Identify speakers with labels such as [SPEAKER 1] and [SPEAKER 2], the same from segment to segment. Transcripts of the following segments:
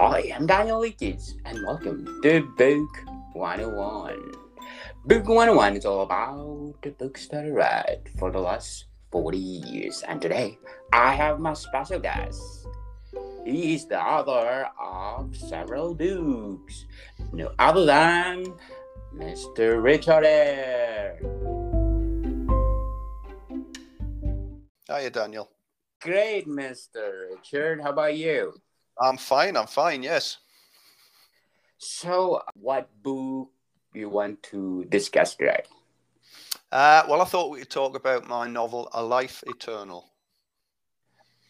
[SPEAKER 1] I am Daniel Leakes, and welcome to Book 101. Book 101 is all about the books that I read for the last 40 years, and today I have my special guest. He is the author of several books, no other than Mr. Richard Ayre.
[SPEAKER 2] Hiya, Daniel.
[SPEAKER 1] Great, Mr. Richard. How about you?
[SPEAKER 2] I'm fine. I'm fine. Yes.
[SPEAKER 1] So, what book you want to discuss today?
[SPEAKER 2] Uh, well, I thought we could talk about my novel, A Life Eternal.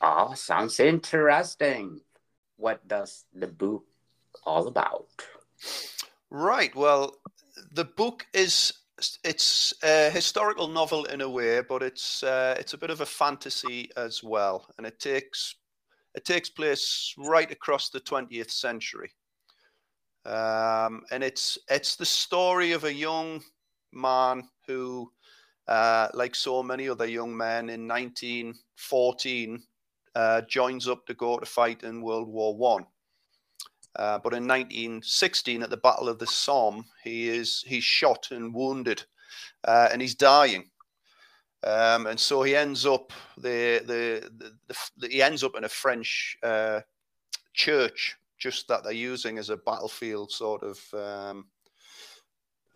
[SPEAKER 1] Oh, sounds interesting. What does the book all about?
[SPEAKER 2] Right. Well, the book is it's a historical novel in a way, but it's uh, it's a bit of a fantasy as well, and it takes it takes place right across the 20th century, um, and it's it's the story of a young man who, uh, like so many other young men in 1914, uh, joins up to go to fight in World War One. Uh, but in 1916, at the Battle of the Somme, he is he's shot and wounded, uh, and he's dying. Um, and so he ends up the, the, the, the he ends up in a French uh, church, just that they're using as a battlefield sort of um,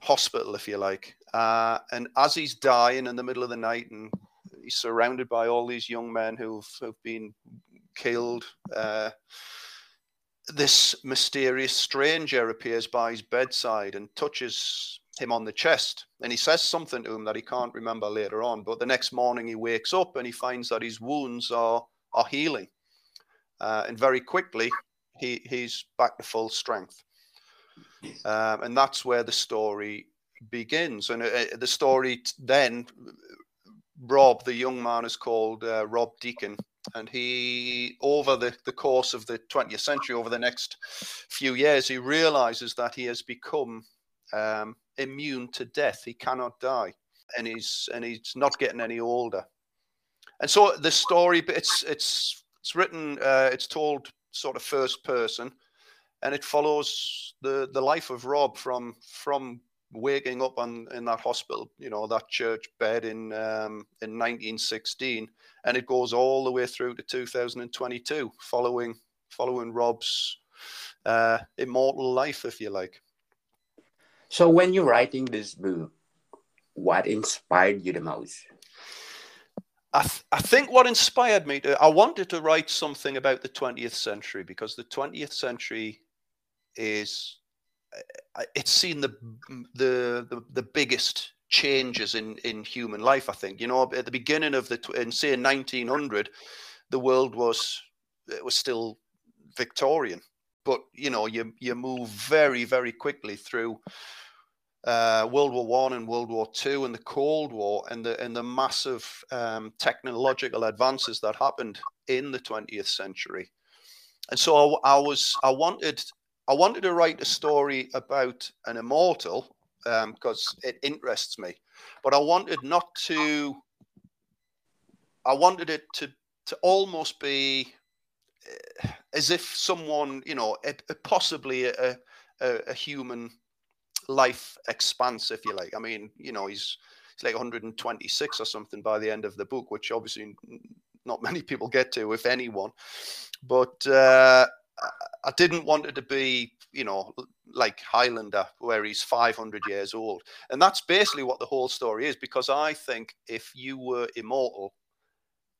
[SPEAKER 2] hospital, if you like. Uh, and as he's dying in the middle of the night, and he's surrounded by all these young men who've, who've been killed. Uh, this mysterious stranger appears by his bedside and touches him on the chest. And he says something to him that he can't remember later on. But the next morning he wakes up and he finds that his wounds are, are healing. Uh, and very quickly he, he's back to full strength. Um, and that's where the story begins. And uh, the story then, Rob, the young man, is called uh, Rob Deacon and he over the, the course of the 20th century over the next few years he realizes that he has become um, immune to death he cannot die and he's and he's not getting any older and so the story it's it's it's written uh, it's told sort of first person and it follows the the life of rob from from waking up on in that hospital, you know, that church bed in um, in 1916, and it goes all the way through to 2022, following following Rob's uh, immortal life, if you like.
[SPEAKER 1] So, when you're writing this book, what inspired you the most?
[SPEAKER 2] I, th- I think what inspired me to I wanted to write something about the 20th century because the 20th century is uh, uh, it's seen the, the the the biggest changes in in human life. I think you know at the beginning of the in say 1900, the world was it was still Victorian, but you know you you move very very quickly through. Uh, World War One and World War Two and the Cold War and the and the massive um, technological advances that happened in the 20th century, and so I, I was I wanted I wanted to write a story about an immortal because um, it interests me, but I wanted not to. I wanted it to to almost be uh, as if someone, you know, a, a possibly a, a, a, human life expanse, if you like. I mean, you know, he's he's like 126 or something by the end of the book, which obviously not many people get to, if anyone. But uh, I didn't want it to be, you know, like Highlander, where he's 500 years old. And that's basically what the whole story is, because I think if you were immortal,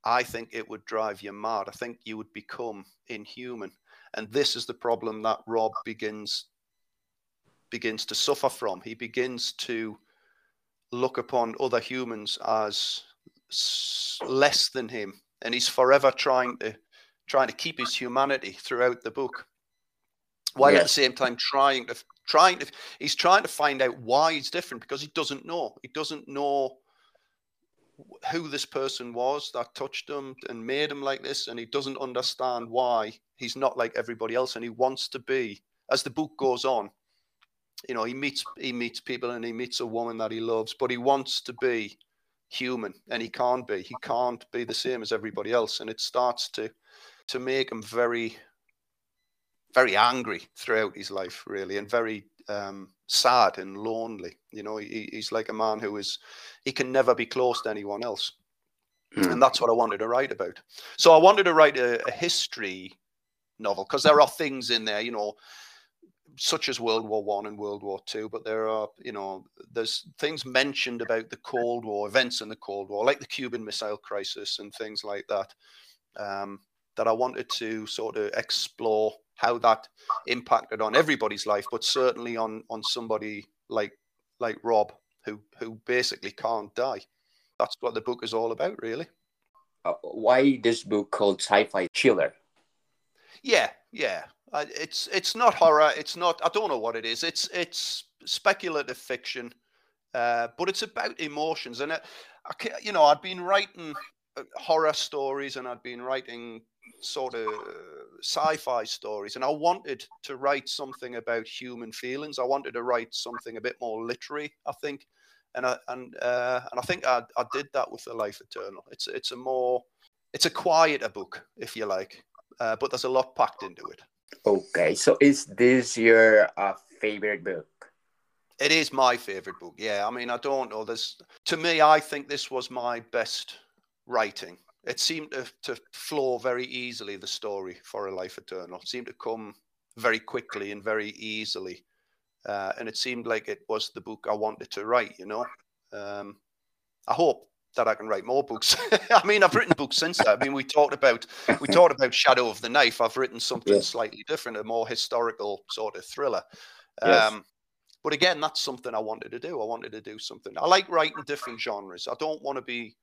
[SPEAKER 2] I think it would drive you mad. I think you would become inhuman. And this is the problem that Rob begins begins to suffer from. He begins to look upon other humans as less than him. And he's forever trying to trying to keep his humanity throughout the book while yes. at the same time trying to trying to he's trying to find out why he's different because he doesn't know he doesn't know who this person was that touched him and made him like this and he doesn't understand why he's not like everybody else and he wants to be as the book goes on you know he meets he meets people and he meets a woman that he loves but he wants to be human and he can't be he can't be the same as everybody else and it starts to to make him very very angry throughout his life, really, and very um, sad and lonely. You know, he, he's like a man who is he can never be close to anyone else, mm. and that's what I wanted to write about. So I wanted to write a, a history novel because there are things in there, you know, such as World War One and World War Two, but there are, you know, there's things mentioned about the Cold War, events in the Cold War, like the Cuban Missile Crisis and things like that, um, that I wanted to sort of explore how that impacted on everybody's life, but certainly on on somebody like like Rob, who who basically can't die. That's what the book is all about, really.
[SPEAKER 1] Uh, why this book called Sci-Fi Chiller?
[SPEAKER 2] Yeah, yeah. Uh, it's it's not horror. It's not. I don't know what it is. It's it's speculative fiction, uh, but it's about emotions. And it, I, you know, I'd been writing uh, horror stories, and I'd been writing sort of sci-fi stories, and I wanted to write something about human feelings. I wanted to write something a bit more literary. I think, and I and uh, and I think I, I did that with the Life Eternal. It's it's a more it's a quieter book, if you like, uh, but there's a lot packed into it.
[SPEAKER 1] Okay, so is this your uh, favorite book?
[SPEAKER 2] It is my favorite book. Yeah, I mean, I don't know. This to me, I think this was my best writing. It seemed to, to flow very easily. The story for a life eternal it seemed to come very quickly and very easily, uh, and it seemed like it was the book I wanted to write. You know, um, I hope that I can write more books. I mean, I've written books since that. I mean, we talked about we talked about Shadow of the Knife. I've written something yes. slightly different, a more historical sort of thriller. Yes. Um, but again, that's something I wanted to do. I wanted to do something. I like writing different genres. I don't want to be.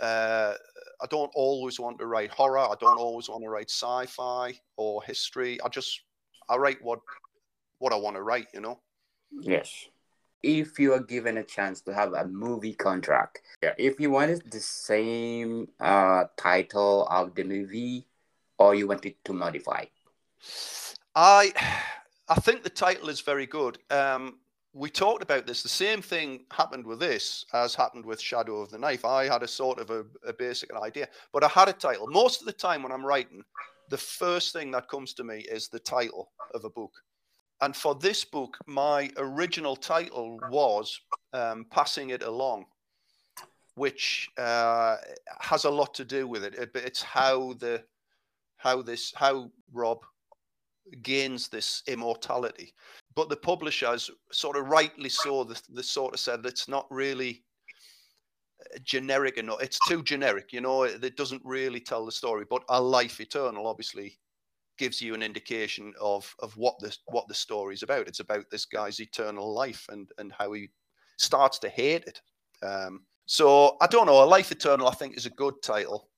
[SPEAKER 2] Uh, I don't always want to write horror. I don't always want to write sci-fi or history. I just I write what what I want to write. You know.
[SPEAKER 1] Yes if you are given a chance to have a movie contract, yeah, if you wanted the same uh, title of the movie, or you wanted to modify?
[SPEAKER 2] I, I think the title is very good. Um, we talked about this. The same thing happened with this as happened with Shadow of the Knife. I had a sort of a, a basic idea, but I had a title. Most of the time when I'm writing, the first thing that comes to me is the title of a book and for this book, my original title was um, "Passing It Along," which uh, has a lot to do with it. it. It's how the how this how Rob gains this immortality. But the publishers sort of rightly saw the, the sort of said it's not really generic enough. It's too generic, you know. It doesn't really tell the story. But a life eternal, obviously, gives you an indication of of what the what the story is about. It's about this guy's eternal life and and how he starts to hate it. Um, so I don't know. A life eternal, I think, is a good title.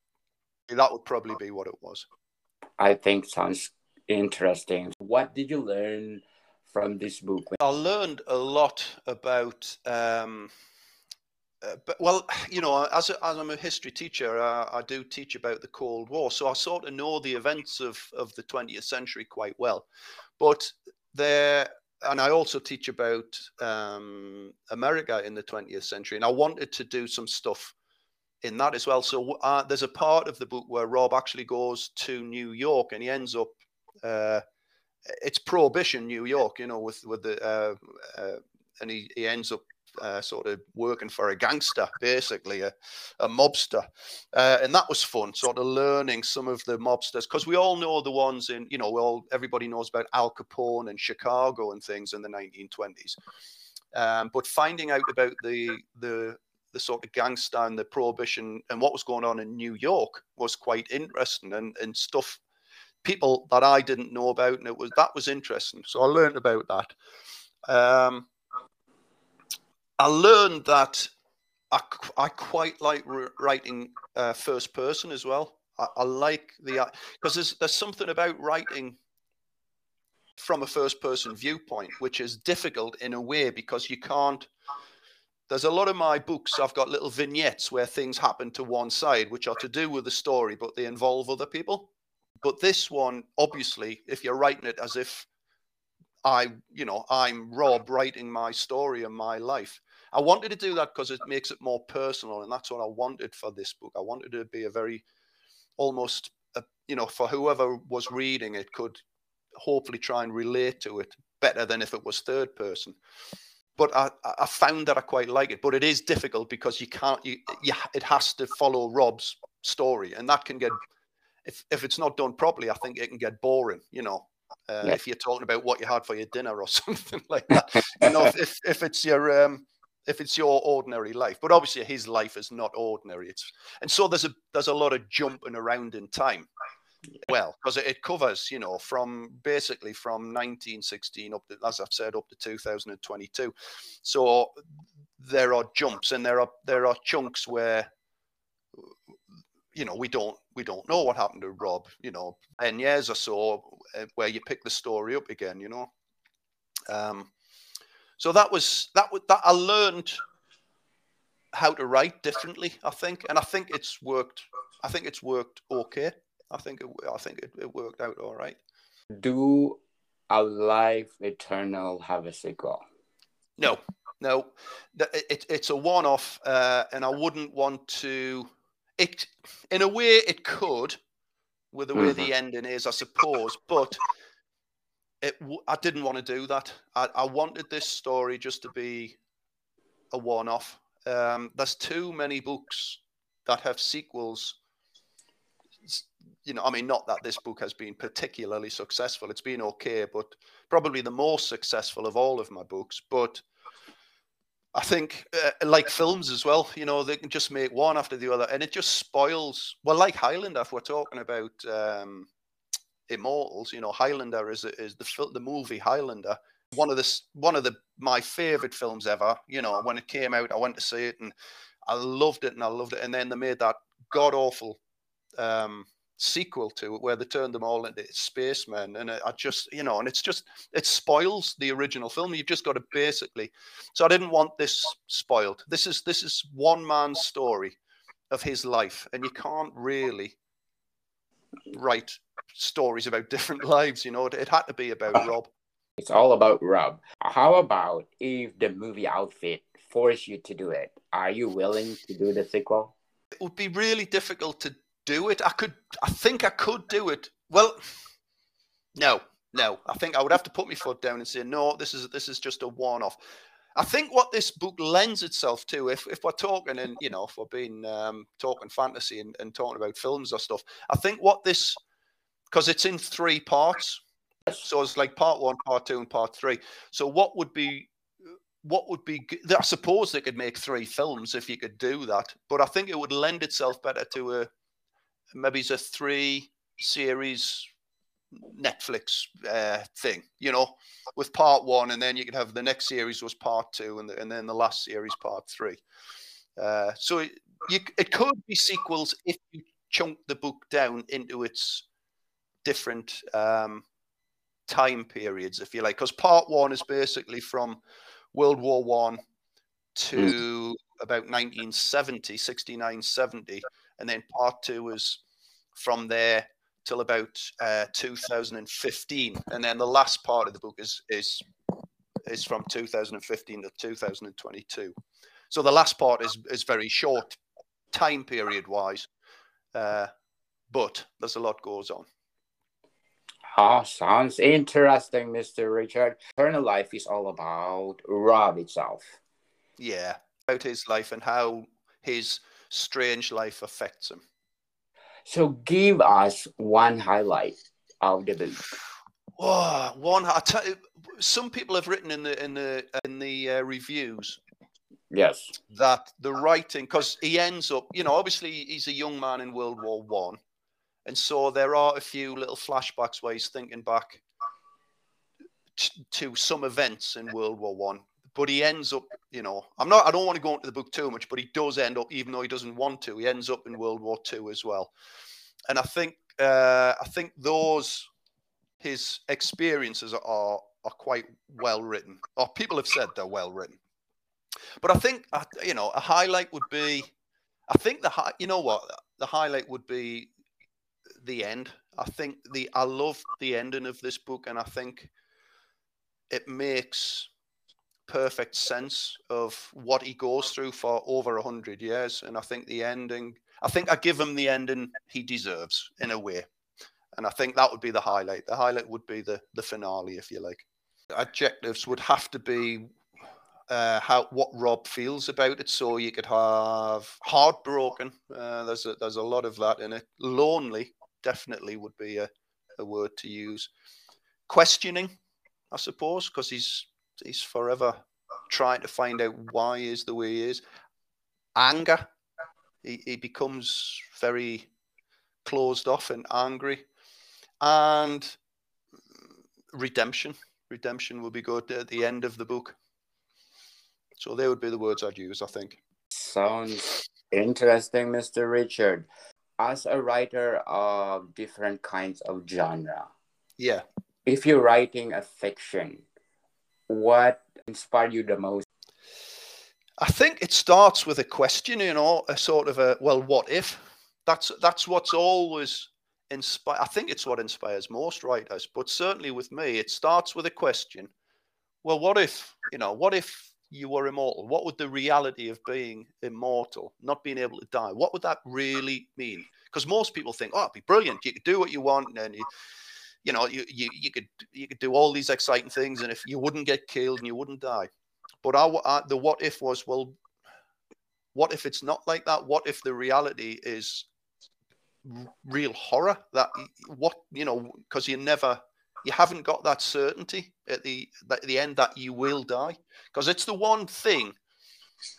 [SPEAKER 2] That would probably be what it was.
[SPEAKER 1] I think sounds interesting. What did you learn from this book?
[SPEAKER 2] I learned a lot about. Um, uh, but well, you know, as, a, as I'm a history teacher, uh, I do teach about the Cold War, so I sort of know the events of of the 20th century quite well. But there, and I also teach about um, America in the 20th century, and I wanted to do some stuff in that as well. So uh, there's a part of the book where Rob actually goes to New York, and he ends up. Uh, it's Prohibition, New York, you know, with with the uh, uh, and he, he ends up uh, sort of working for a gangster, basically a, a mobster, uh, and that was fun. Sort of learning some of the mobsters because we all know the ones in you know all everybody knows about Al Capone and Chicago and things in the 1920s, um, but finding out about the the the sort of gangster and the prohibition and what was going on in New York was quite interesting and and stuff people that I didn't know about and it was that was interesting. So I learned about that. Um, I learned that I, I quite like writing uh, first person as well. I, I like the because there's there's something about writing from a first person viewpoint which is difficult in a way because you can't there's a lot of my books i've got little vignettes where things happen to one side which are to do with the story but they involve other people but this one obviously if you're writing it as if i you know i'm rob writing my story and my life I wanted to do that because it makes it more personal, and that's what I wanted for this book. I wanted it to be a very, almost, a, you know, for whoever was reading it could hopefully try and relate to it better than if it was third person. But I, I found that I quite like it. But it is difficult because you can't. You, you it has to follow Rob's story, and that can get if if it's not done properly. I think it can get boring. You know, uh, yeah. if you're talking about what you had for your dinner or something like that. you know, if if it's your um, if it's your ordinary life. But obviously, his life is not ordinary. It's and so there's a there's a lot of jumping around in time. Well, because it, it covers, you know, from basically from 1916 up to, as I've said, up to 2022. So there are jumps and there are there are chunks where you know we don't we don't know what happened to Rob. You know, ten years or so uh, where you pick the story up again. You know. Um, so that was that was that I learned how to write differently. I think, and I think it's worked. I think it's worked okay. I think it, I think it, it worked out all right.
[SPEAKER 1] Do a life eternal have a sequel?
[SPEAKER 2] No, no. It, it's a one-off, uh, and I wouldn't want to. It, in a way, it could, with the way mm-hmm. the ending is, I suppose. But it, I didn't want to do that. I, I wanted this story just to be a one-off. Um, there's too many books that have sequels. You know, I mean, not that this book has been particularly successful. It's been okay, but probably the most successful of all of my books. But I think, uh, like films as well, you know, they can just make one after the other, and it just spoils. Well, like Highlander, if we're talking about um, Immortals. You know, Highlander is is the the movie Highlander. One of the one of the my favorite films ever. You know, when it came out, I went to see it and I loved it and I loved it. And then they made that god awful um, sequel to it where they turned them all into spacemen. And I just, you know, and it's just it spoils the original film. You've just got to basically. So I didn't want this spoiled. This is this is one man's story of his life, and you can't really write stories about different lives. You know, it, it had to be about Rob.
[SPEAKER 1] It's all about Rob. How about if the movie outfit forced you to do it? Are you willing to do the sequel?
[SPEAKER 2] It would be really difficult to do it. I could, I think I could do it. Well, no, no. I think I would have to put my foot down and say no. This is this is just a one-off. I think what this book lends itself to, if, if we're talking and you know, if we're being um, talking fantasy and, and talking about films or stuff, I think what this because it's in three parts, so it's like part one, part two, and part three. So what would be what would be I suppose they could make three films if you could do that, but I think it would lend itself better to a maybe it's a three series Netflix uh, thing, you know, with part one, and then you could have the next series was part two, and, the, and then the last series part three. Uh, so it, you, it could be sequels if you chunk the book down into its different um, time periods, if you like, because part one is basically from World War One to mm. about 1970, 69, 70, and then part two is from there till about uh, 2015, and then the last part of the book is is is from 2015 to 2022. So the last part is is very short time period wise, uh, but there's a lot goes on.
[SPEAKER 1] Oh, sounds interesting, Mr. Richard. Eternal Life is all about Rob itself.
[SPEAKER 2] Yeah, about his life and how his strange life affects him.
[SPEAKER 1] So give us one highlight of the book.
[SPEAKER 2] Oh, one. I tell you, some people have written in the in the in the uh, reviews.
[SPEAKER 1] Yes.
[SPEAKER 2] That the writing, because he ends up, you know, obviously he's a young man in World War One, and so there are a few little flashbacks where he's thinking back t- to some events in World War One but he ends up, you know, I'm not, I don't want to go into the book too much, but he does end up, even though he doesn't want to, he ends up in World War II as well. And I think, uh, I think those, his experiences are, are quite well written, or people have said they're well written. But I think, you know, a highlight would be, I think the high, you know what, the highlight would be the end. I think the, I love the ending of this book, and I think it makes perfect sense of what he goes through for over a hundred years. And I think the ending, I think I give him the ending he deserves in a way. And I think that would be the highlight. The highlight would be the the finale, if you like. Adjectives would have to be uh, how what Rob feels about it. So you could have heartbroken. Uh, there's a, there's a lot of that in it. Lonely definitely would be a, a word to use. Questioning, I suppose, because he's he's forever trying to find out why he is the way he is. Anger, he, he becomes very closed off and angry. And redemption. Redemption will be good at the end of the book. So they would be the words I'd use, I think.
[SPEAKER 1] Sounds interesting, Mr. Richard. As a writer of different kinds of genre,
[SPEAKER 2] yeah.
[SPEAKER 1] If you're writing a fiction, what inspired you the most?
[SPEAKER 2] I think it starts with a question, you know, a sort of a well, what if? That's that's what's always inspire. I think it's what inspires most writers, but certainly with me, it starts with a question. Well, what if you know? What if you were immortal, what would the reality of being immortal, not being able to die, what would that really mean? Because most people think, oh, it'd be brilliant. You could do what you want, and you, you know, you, you you could you could do all these exciting things, and if you wouldn't get killed and you wouldn't die. But our, the what if was, well, what if it's not like that? What if the reality is real horror? That what you know, because you never you haven't got that certainty at the at the end that you will die because it's the one thing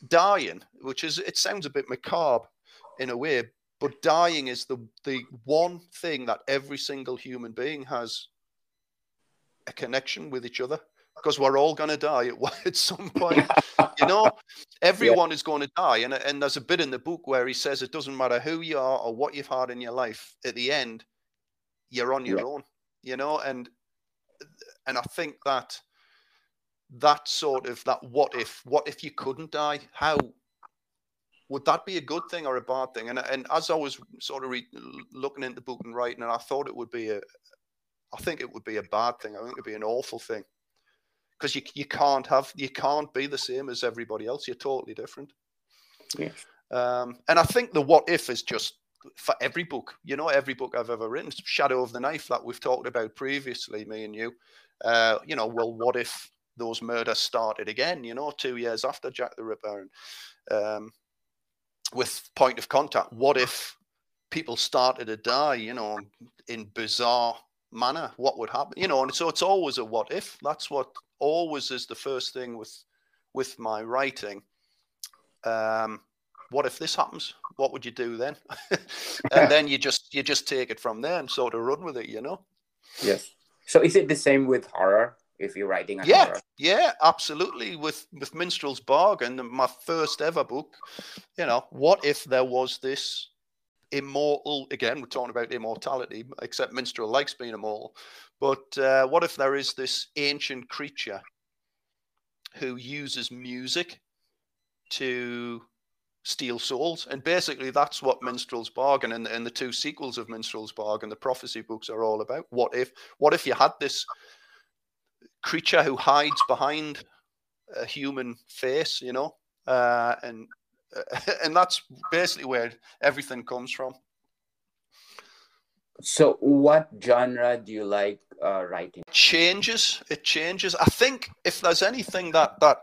[SPEAKER 2] dying which is it sounds a bit macabre in a way but dying is the the one thing that every single human being has a connection with each other because we're all going to die at, at some point you know everyone yeah. is going to die and, and there's a bit in the book where he says it doesn't matter who you are or what you've had in your life at the end you're on your yeah. own you know, and and I think that that sort of that what if what if you couldn't die? How would that be a good thing or a bad thing? And and as i was sort of re- looking into the book and writing and i thought it would be a i think it would be a bad thing. I think it'd be an awful thing. Because you, you can't have you can't be the same as everybody else. You're totally different.
[SPEAKER 1] Yeah.
[SPEAKER 2] Um, and i think the what if is just for every book. You know, every book I've ever written, Shadow of the Knife that we've talked about previously, me and you. Uh, you know, well, what if those murders started again? You know, two years after Jack the Ripper, and um, with Point of Contact, what if people started to die? You know, in bizarre manner, what would happen? You know, and so it's always a what if. That's what always is the first thing with with my writing. Um, what if this happens? What would you do then? and then you just you just take it from there and sort of run with it, you know.
[SPEAKER 1] Yes. So is it the same with horror? If you're writing a
[SPEAKER 2] yeah,
[SPEAKER 1] horror?
[SPEAKER 2] yeah, absolutely. With with Minstrel's Bargain, my first ever book, you know, what if there was this immortal? Again, we're talking about immortality, except Minstrel likes being immortal. But uh, what if there is this ancient creature who uses music to steal souls. And basically, that's what Minstrel's Bargain and, and the two sequels of Minstrel's Bargain, the prophecy books, are all about. What if? What if you had this creature who hides behind a human face? You know, uh, and and that's basically where everything comes from.
[SPEAKER 1] So, what genre do you like uh, writing?
[SPEAKER 2] Changes. It changes. I think if there's anything that that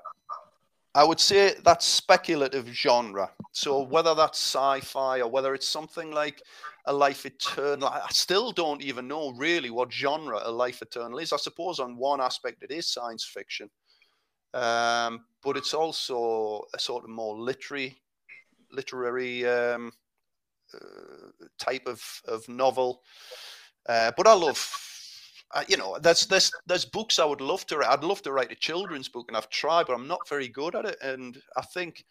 [SPEAKER 2] I would say that's speculative genre. So whether that's sci-fi or whether it's something like a life eternal, I still don't even know really what genre a life eternal is. I suppose on one aspect it is science fiction, um, but it's also a sort of more literary, literary um, uh, type of of novel. Uh, but I love uh, you know, there's there's there's books I would love to write. I'd love to write a children's book, and I've tried, but I'm not very good at it. And I think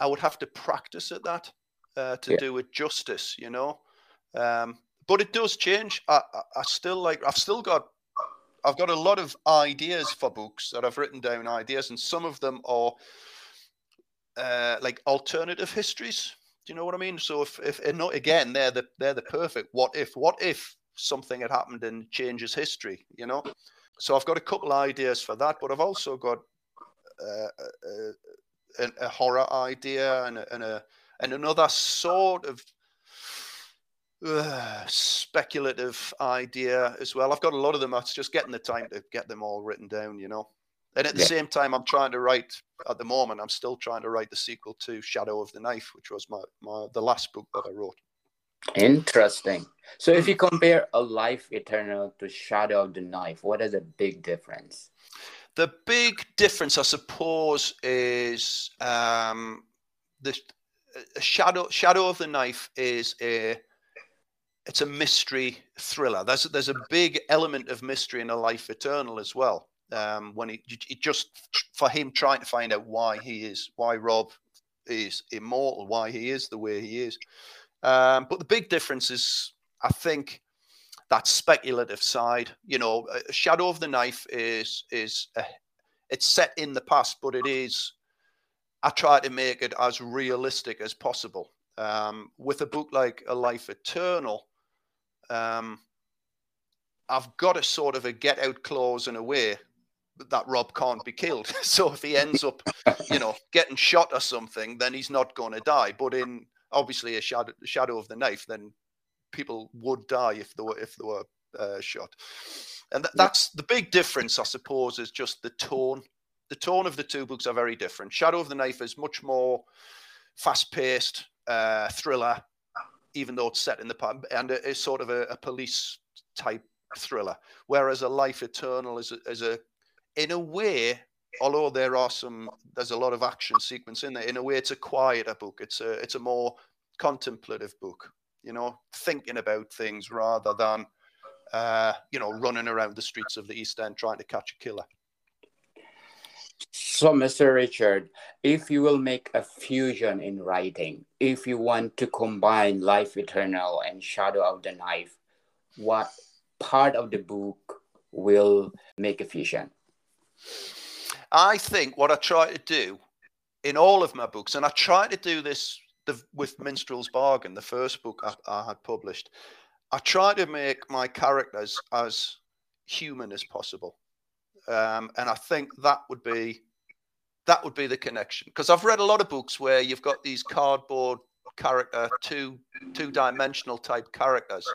[SPEAKER 2] I would have to practice at that uh, to yeah. do it justice. You know, um, but it does change. I, I, I still like. I've still got. I've got a lot of ideas for books that I've written down ideas, and some of them are uh, like alternative histories. Do you know what I mean? So if if and not again, they're the they're the perfect. What if? What if something had happened and changes history, you know. So I've got a couple ideas for that, but I've also got uh, a, a, a, horror idea and a, and a and another sort of uh, speculative idea as well. I've got a lot of them. It's just getting the time to get them all written down, you know. And at the yeah. same time, I'm trying to write. At the moment, I'm still trying to write the sequel to Shadow of the Knife, which was my, my the last book that I wrote.
[SPEAKER 1] Interesting. So, if you compare a Life Eternal to Shadow of the Knife, what is the big difference?
[SPEAKER 2] The big difference, I suppose, is um, the Shadow Shadow of the Knife is a it's a mystery thriller. There's there's a big element of mystery in a Life Eternal as well. Um, when he, it just for him trying to find out why he is, why Rob is immortal, why he is the way he is. Um, but the big difference is, I think, that speculative side. You know, Shadow of the Knife is is a, it's set in the past, but it is. I try to make it as realistic as possible. Um, with a book like A Life Eternal, um, I've got a sort of a get out clause in a way that Rob can't be killed. so if he ends up, you know, getting shot or something, then he's not going to die. But in obviously a shadow, shadow of the knife, then people would die if they were if they were uh, shot. And th- that's the big difference, I suppose, is just the tone. The tone of the two books are very different. Shadow of the Knife is much more fast-paced uh, thriller, even though it's set in the past, and it's sort of a, a police type thriller. Whereas A Life Eternal is a, is a in a way, although there are some, there's a lot of action sequence in there. In a way, it's a quieter book. It's a, it's a more contemplative book. You know, thinking about things rather than, uh, you know, running around the streets of the East End trying to catch a killer.
[SPEAKER 1] So, Mr. Richard, if you will make a fusion in writing, if you want to combine Life Eternal and Shadow of the Knife, what part of the book will make a fusion?
[SPEAKER 2] I think what I try to do in all of my books, and I try to do this the, with Minstrel's Bargain, the first book I, I had published, I try to make my characters as human as possible. Um, and I think that would be that would be the connection because I've read a lot of books where you've got these cardboard character, two two dimensional type characters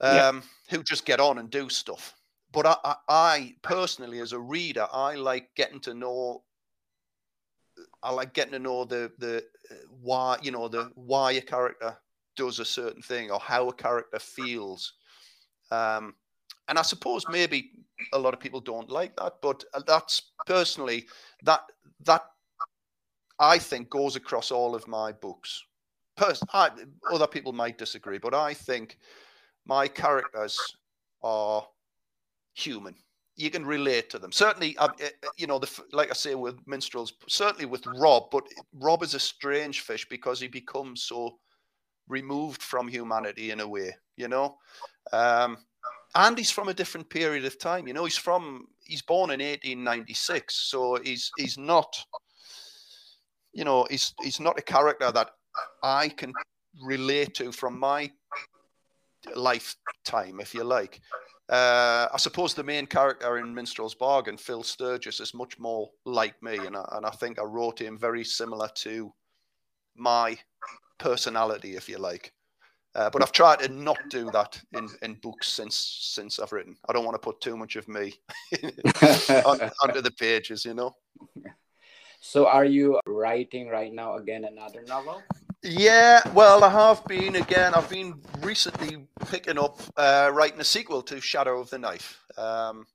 [SPEAKER 2] um, yeah. who just get on and do stuff but I, I, personally, as a reader, I like getting to know. I like getting to know the the uh, why you know the why a character does a certain thing or how a character feels. Um, and I suppose maybe a lot of people don't like that, but uh, that's personally that that I think goes across all of my books. Pers- I, other people might disagree, but I think my characters are human. You can relate to them. Certainly, uh, you know, the, like I say with minstrels, certainly with Rob, but Rob is a strange fish because he becomes so removed from humanity in a way, you know. Um, and he's from a different period of time. You know, he's from he's born in 1896, so he's he's not, you know, he's he's not a character that I can relate to from my lifetime, if you like. Uh, I suppose the main character in Minstrel's Bargain, Phil Sturgis, is much more like me, and I, and I think I wrote him very similar to my personality, if you like. Uh, but I've tried to not do that in, in books since since I've written. I don't want to put too much of me on, onto the pages, you know.
[SPEAKER 1] So, are you writing right now again another novel?
[SPEAKER 2] Yeah, well, I have been again. I've been recently picking up uh, writing a sequel to Shadow of the Knife. Um,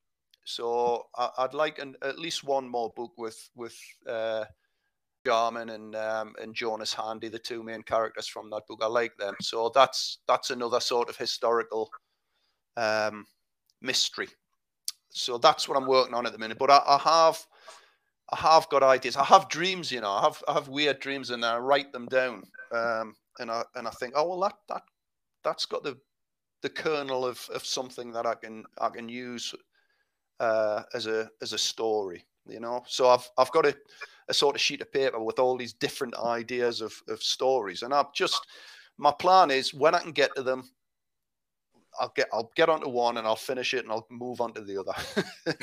[SPEAKER 2] so I, would like an, at least one more book with with uh, Jarman and um, and Jonas Handy, the two main characters from that book. I like them. So that's that's another sort of historical um, mystery. So that's what I'm working on at the minute. But I, I have I have got ideas. I have dreams, you know. I have I have weird dreams, and I write them down um, and I and I think, oh well, that that that's got the the kernel of, of something that I can I can use uh, as a as a story, you know. So I've I've got a, a sort of sheet of paper with all these different ideas of, of stories, and I've just my plan is when I can get to them, I'll get I'll get onto one and I'll finish it and I'll move on to the other,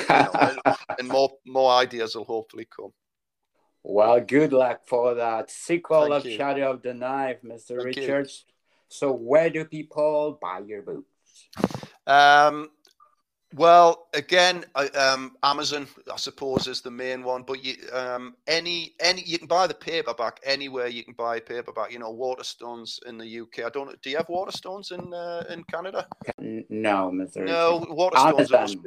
[SPEAKER 2] know, and, more more ideas will hopefully come.
[SPEAKER 1] Well, good luck for that sequel Thank of you. Shadow of the Knife, Mr. Thank Richards. You. So where do people buy your books?
[SPEAKER 2] Um, well, again, um, Amazon, I suppose, is the main one. But you, um, any, any, you can buy the paperback anywhere. You can buy a paperback. You know, Waterstones in the UK. I don't. Do you have Waterstones in uh, in Canada?
[SPEAKER 1] No, Mr.
[SPEAKER 2] No, Waterstones.
[SPEAKER 1] Amazon.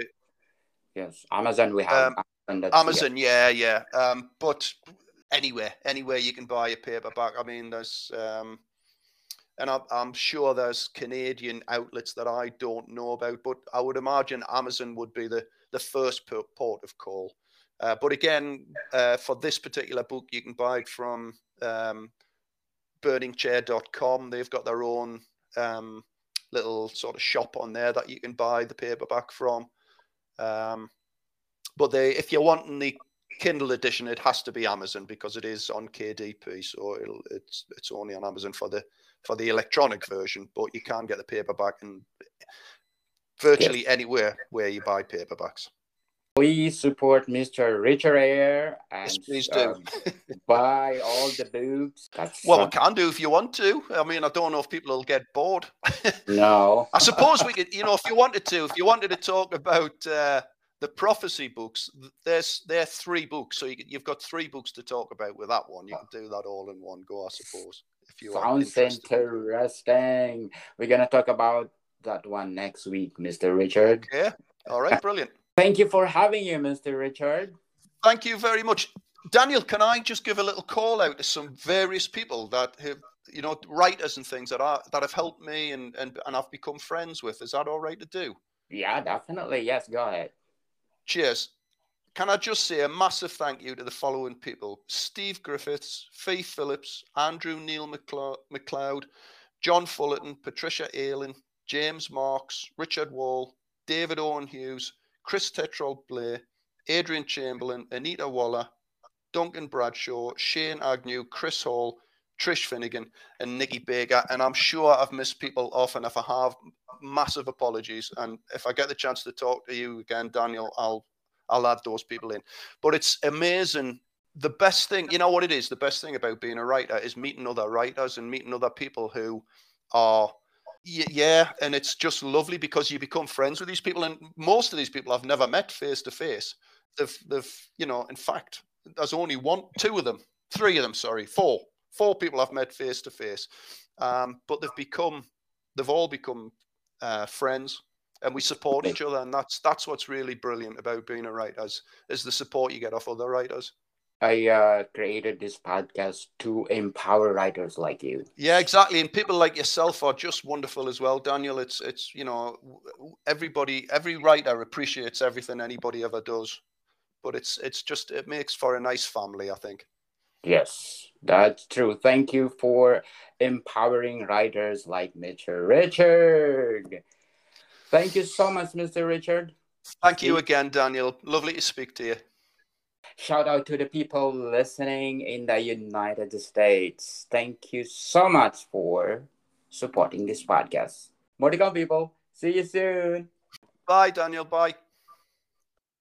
[SPEAKER 1] Yes, Amazon. We have
[SPEAKER 2] um, Amazon. Amazon yeah, yeah. Um, but anywhere, anywhere you can buy a paperback. I mean, there's. Um, and I'm, sure there's Canadian outlets that I don't know about, but I would imagine Amazon would be the, the first port of call. Uh, but again, uh, for this particular book, you can buy it from um, burningchair.com. They've got their own um, little sort of shop on there that you can buy the paperback from. Um, but they, if you're wanting the Kindle edition, it has to be Amazon because it is on KDP, so it's it's only on Amazon for the for the electronic version, but you can get the paperback in virtually yes. anywhere where you buy paperbacks.
[SPEAKER 1] We support Mr. Richard Ayre and
[SPEAKER 2] yes, please do. Um,
[SPEAKER 1] buy all the books.
[SPEAKER 2] That's well, we can do if you want to. I mean, I don't know if people will get bored.
[SPEAKER 1] no.
[SPEAKER 2] I suppose we could, you know, if you wanted to, if you wanted to talk about uh, the prophecy books, there's there are three books, so you, have got three books to talk about with that one. You can do that all in one go, I suppose if you want.
[SPEAKER 1] Sounds interesting. We're gonna talk about that one next week, Mr. Richard.
[SPEAKER 2] Yeah. All right. Brilliant.
[SPEAKER 1] Thank you for having you, Mr. Richard.
[SPEAKER 2] Thank you very much. Daniel, can I just give a little call out to some various people that have, you know, writers and things that are that have helped me and and, and I've become friends with. Is that all right to do?
[SPEAKER 1] Yeah, definitely. Yes, go ahead.
[SPEAKER 2] Cheers. Can I just say a massive thank you to the following people Steve Griffiths, Faith Phillips, Andrew Neil McLeod, John Fullerton, Patricia Ayling, James Marks, Richard Wall, David Owen Hughes, Chris Tetrol Blair, Adrian Chamberlain, Anita Waller, Duncan Bradshaw, Shane Agnew, Chris Hall, Trish Finnegan, and Nikki Baker. And I'm sure I've missed people off, and if I have, massive apologies. And if I get the chance to talk to you again, Daniel, I'll I'll add those people in. But it's amazing. The best thing, you know what it is? The best thing about being a writer is meeting other writers and meeting other people who are yeah, and it's just lovely because you become friends with these people, and most of these people I've never met face to face. They've, they've, you know, in fact, there's only one, two of them, three of them, sorry, four, four people I've met face to face, um, but they've become, they've all become uh, friends and we support each other and that's that's what's really brilliant about being a writer is, is the support you get off other writers.
[SPEAKER 1] I uh, created this podcast to empower writers like you.
[SPEAKER 2] Yeah exactly and people like yourself are just wonderful as well daniel. It's it's you know everybody every writer appreciates everything anybody ever does but it's it's just it makes for a nice family i think
[SPEAKER 1] yes that's true thank you for empowering writers like Mr. richard Thank you so much, Mr. Richard.
[SPEAKER 2] Thank you again, Daniel. Lovely to speak to you.
[SPEAKER 1] Shout out to the people listening in the United States. Thank you so much for supporting this podcast. More to come, people. See you soon.
[SPEAKER 2] Bye, Daniel. Bye.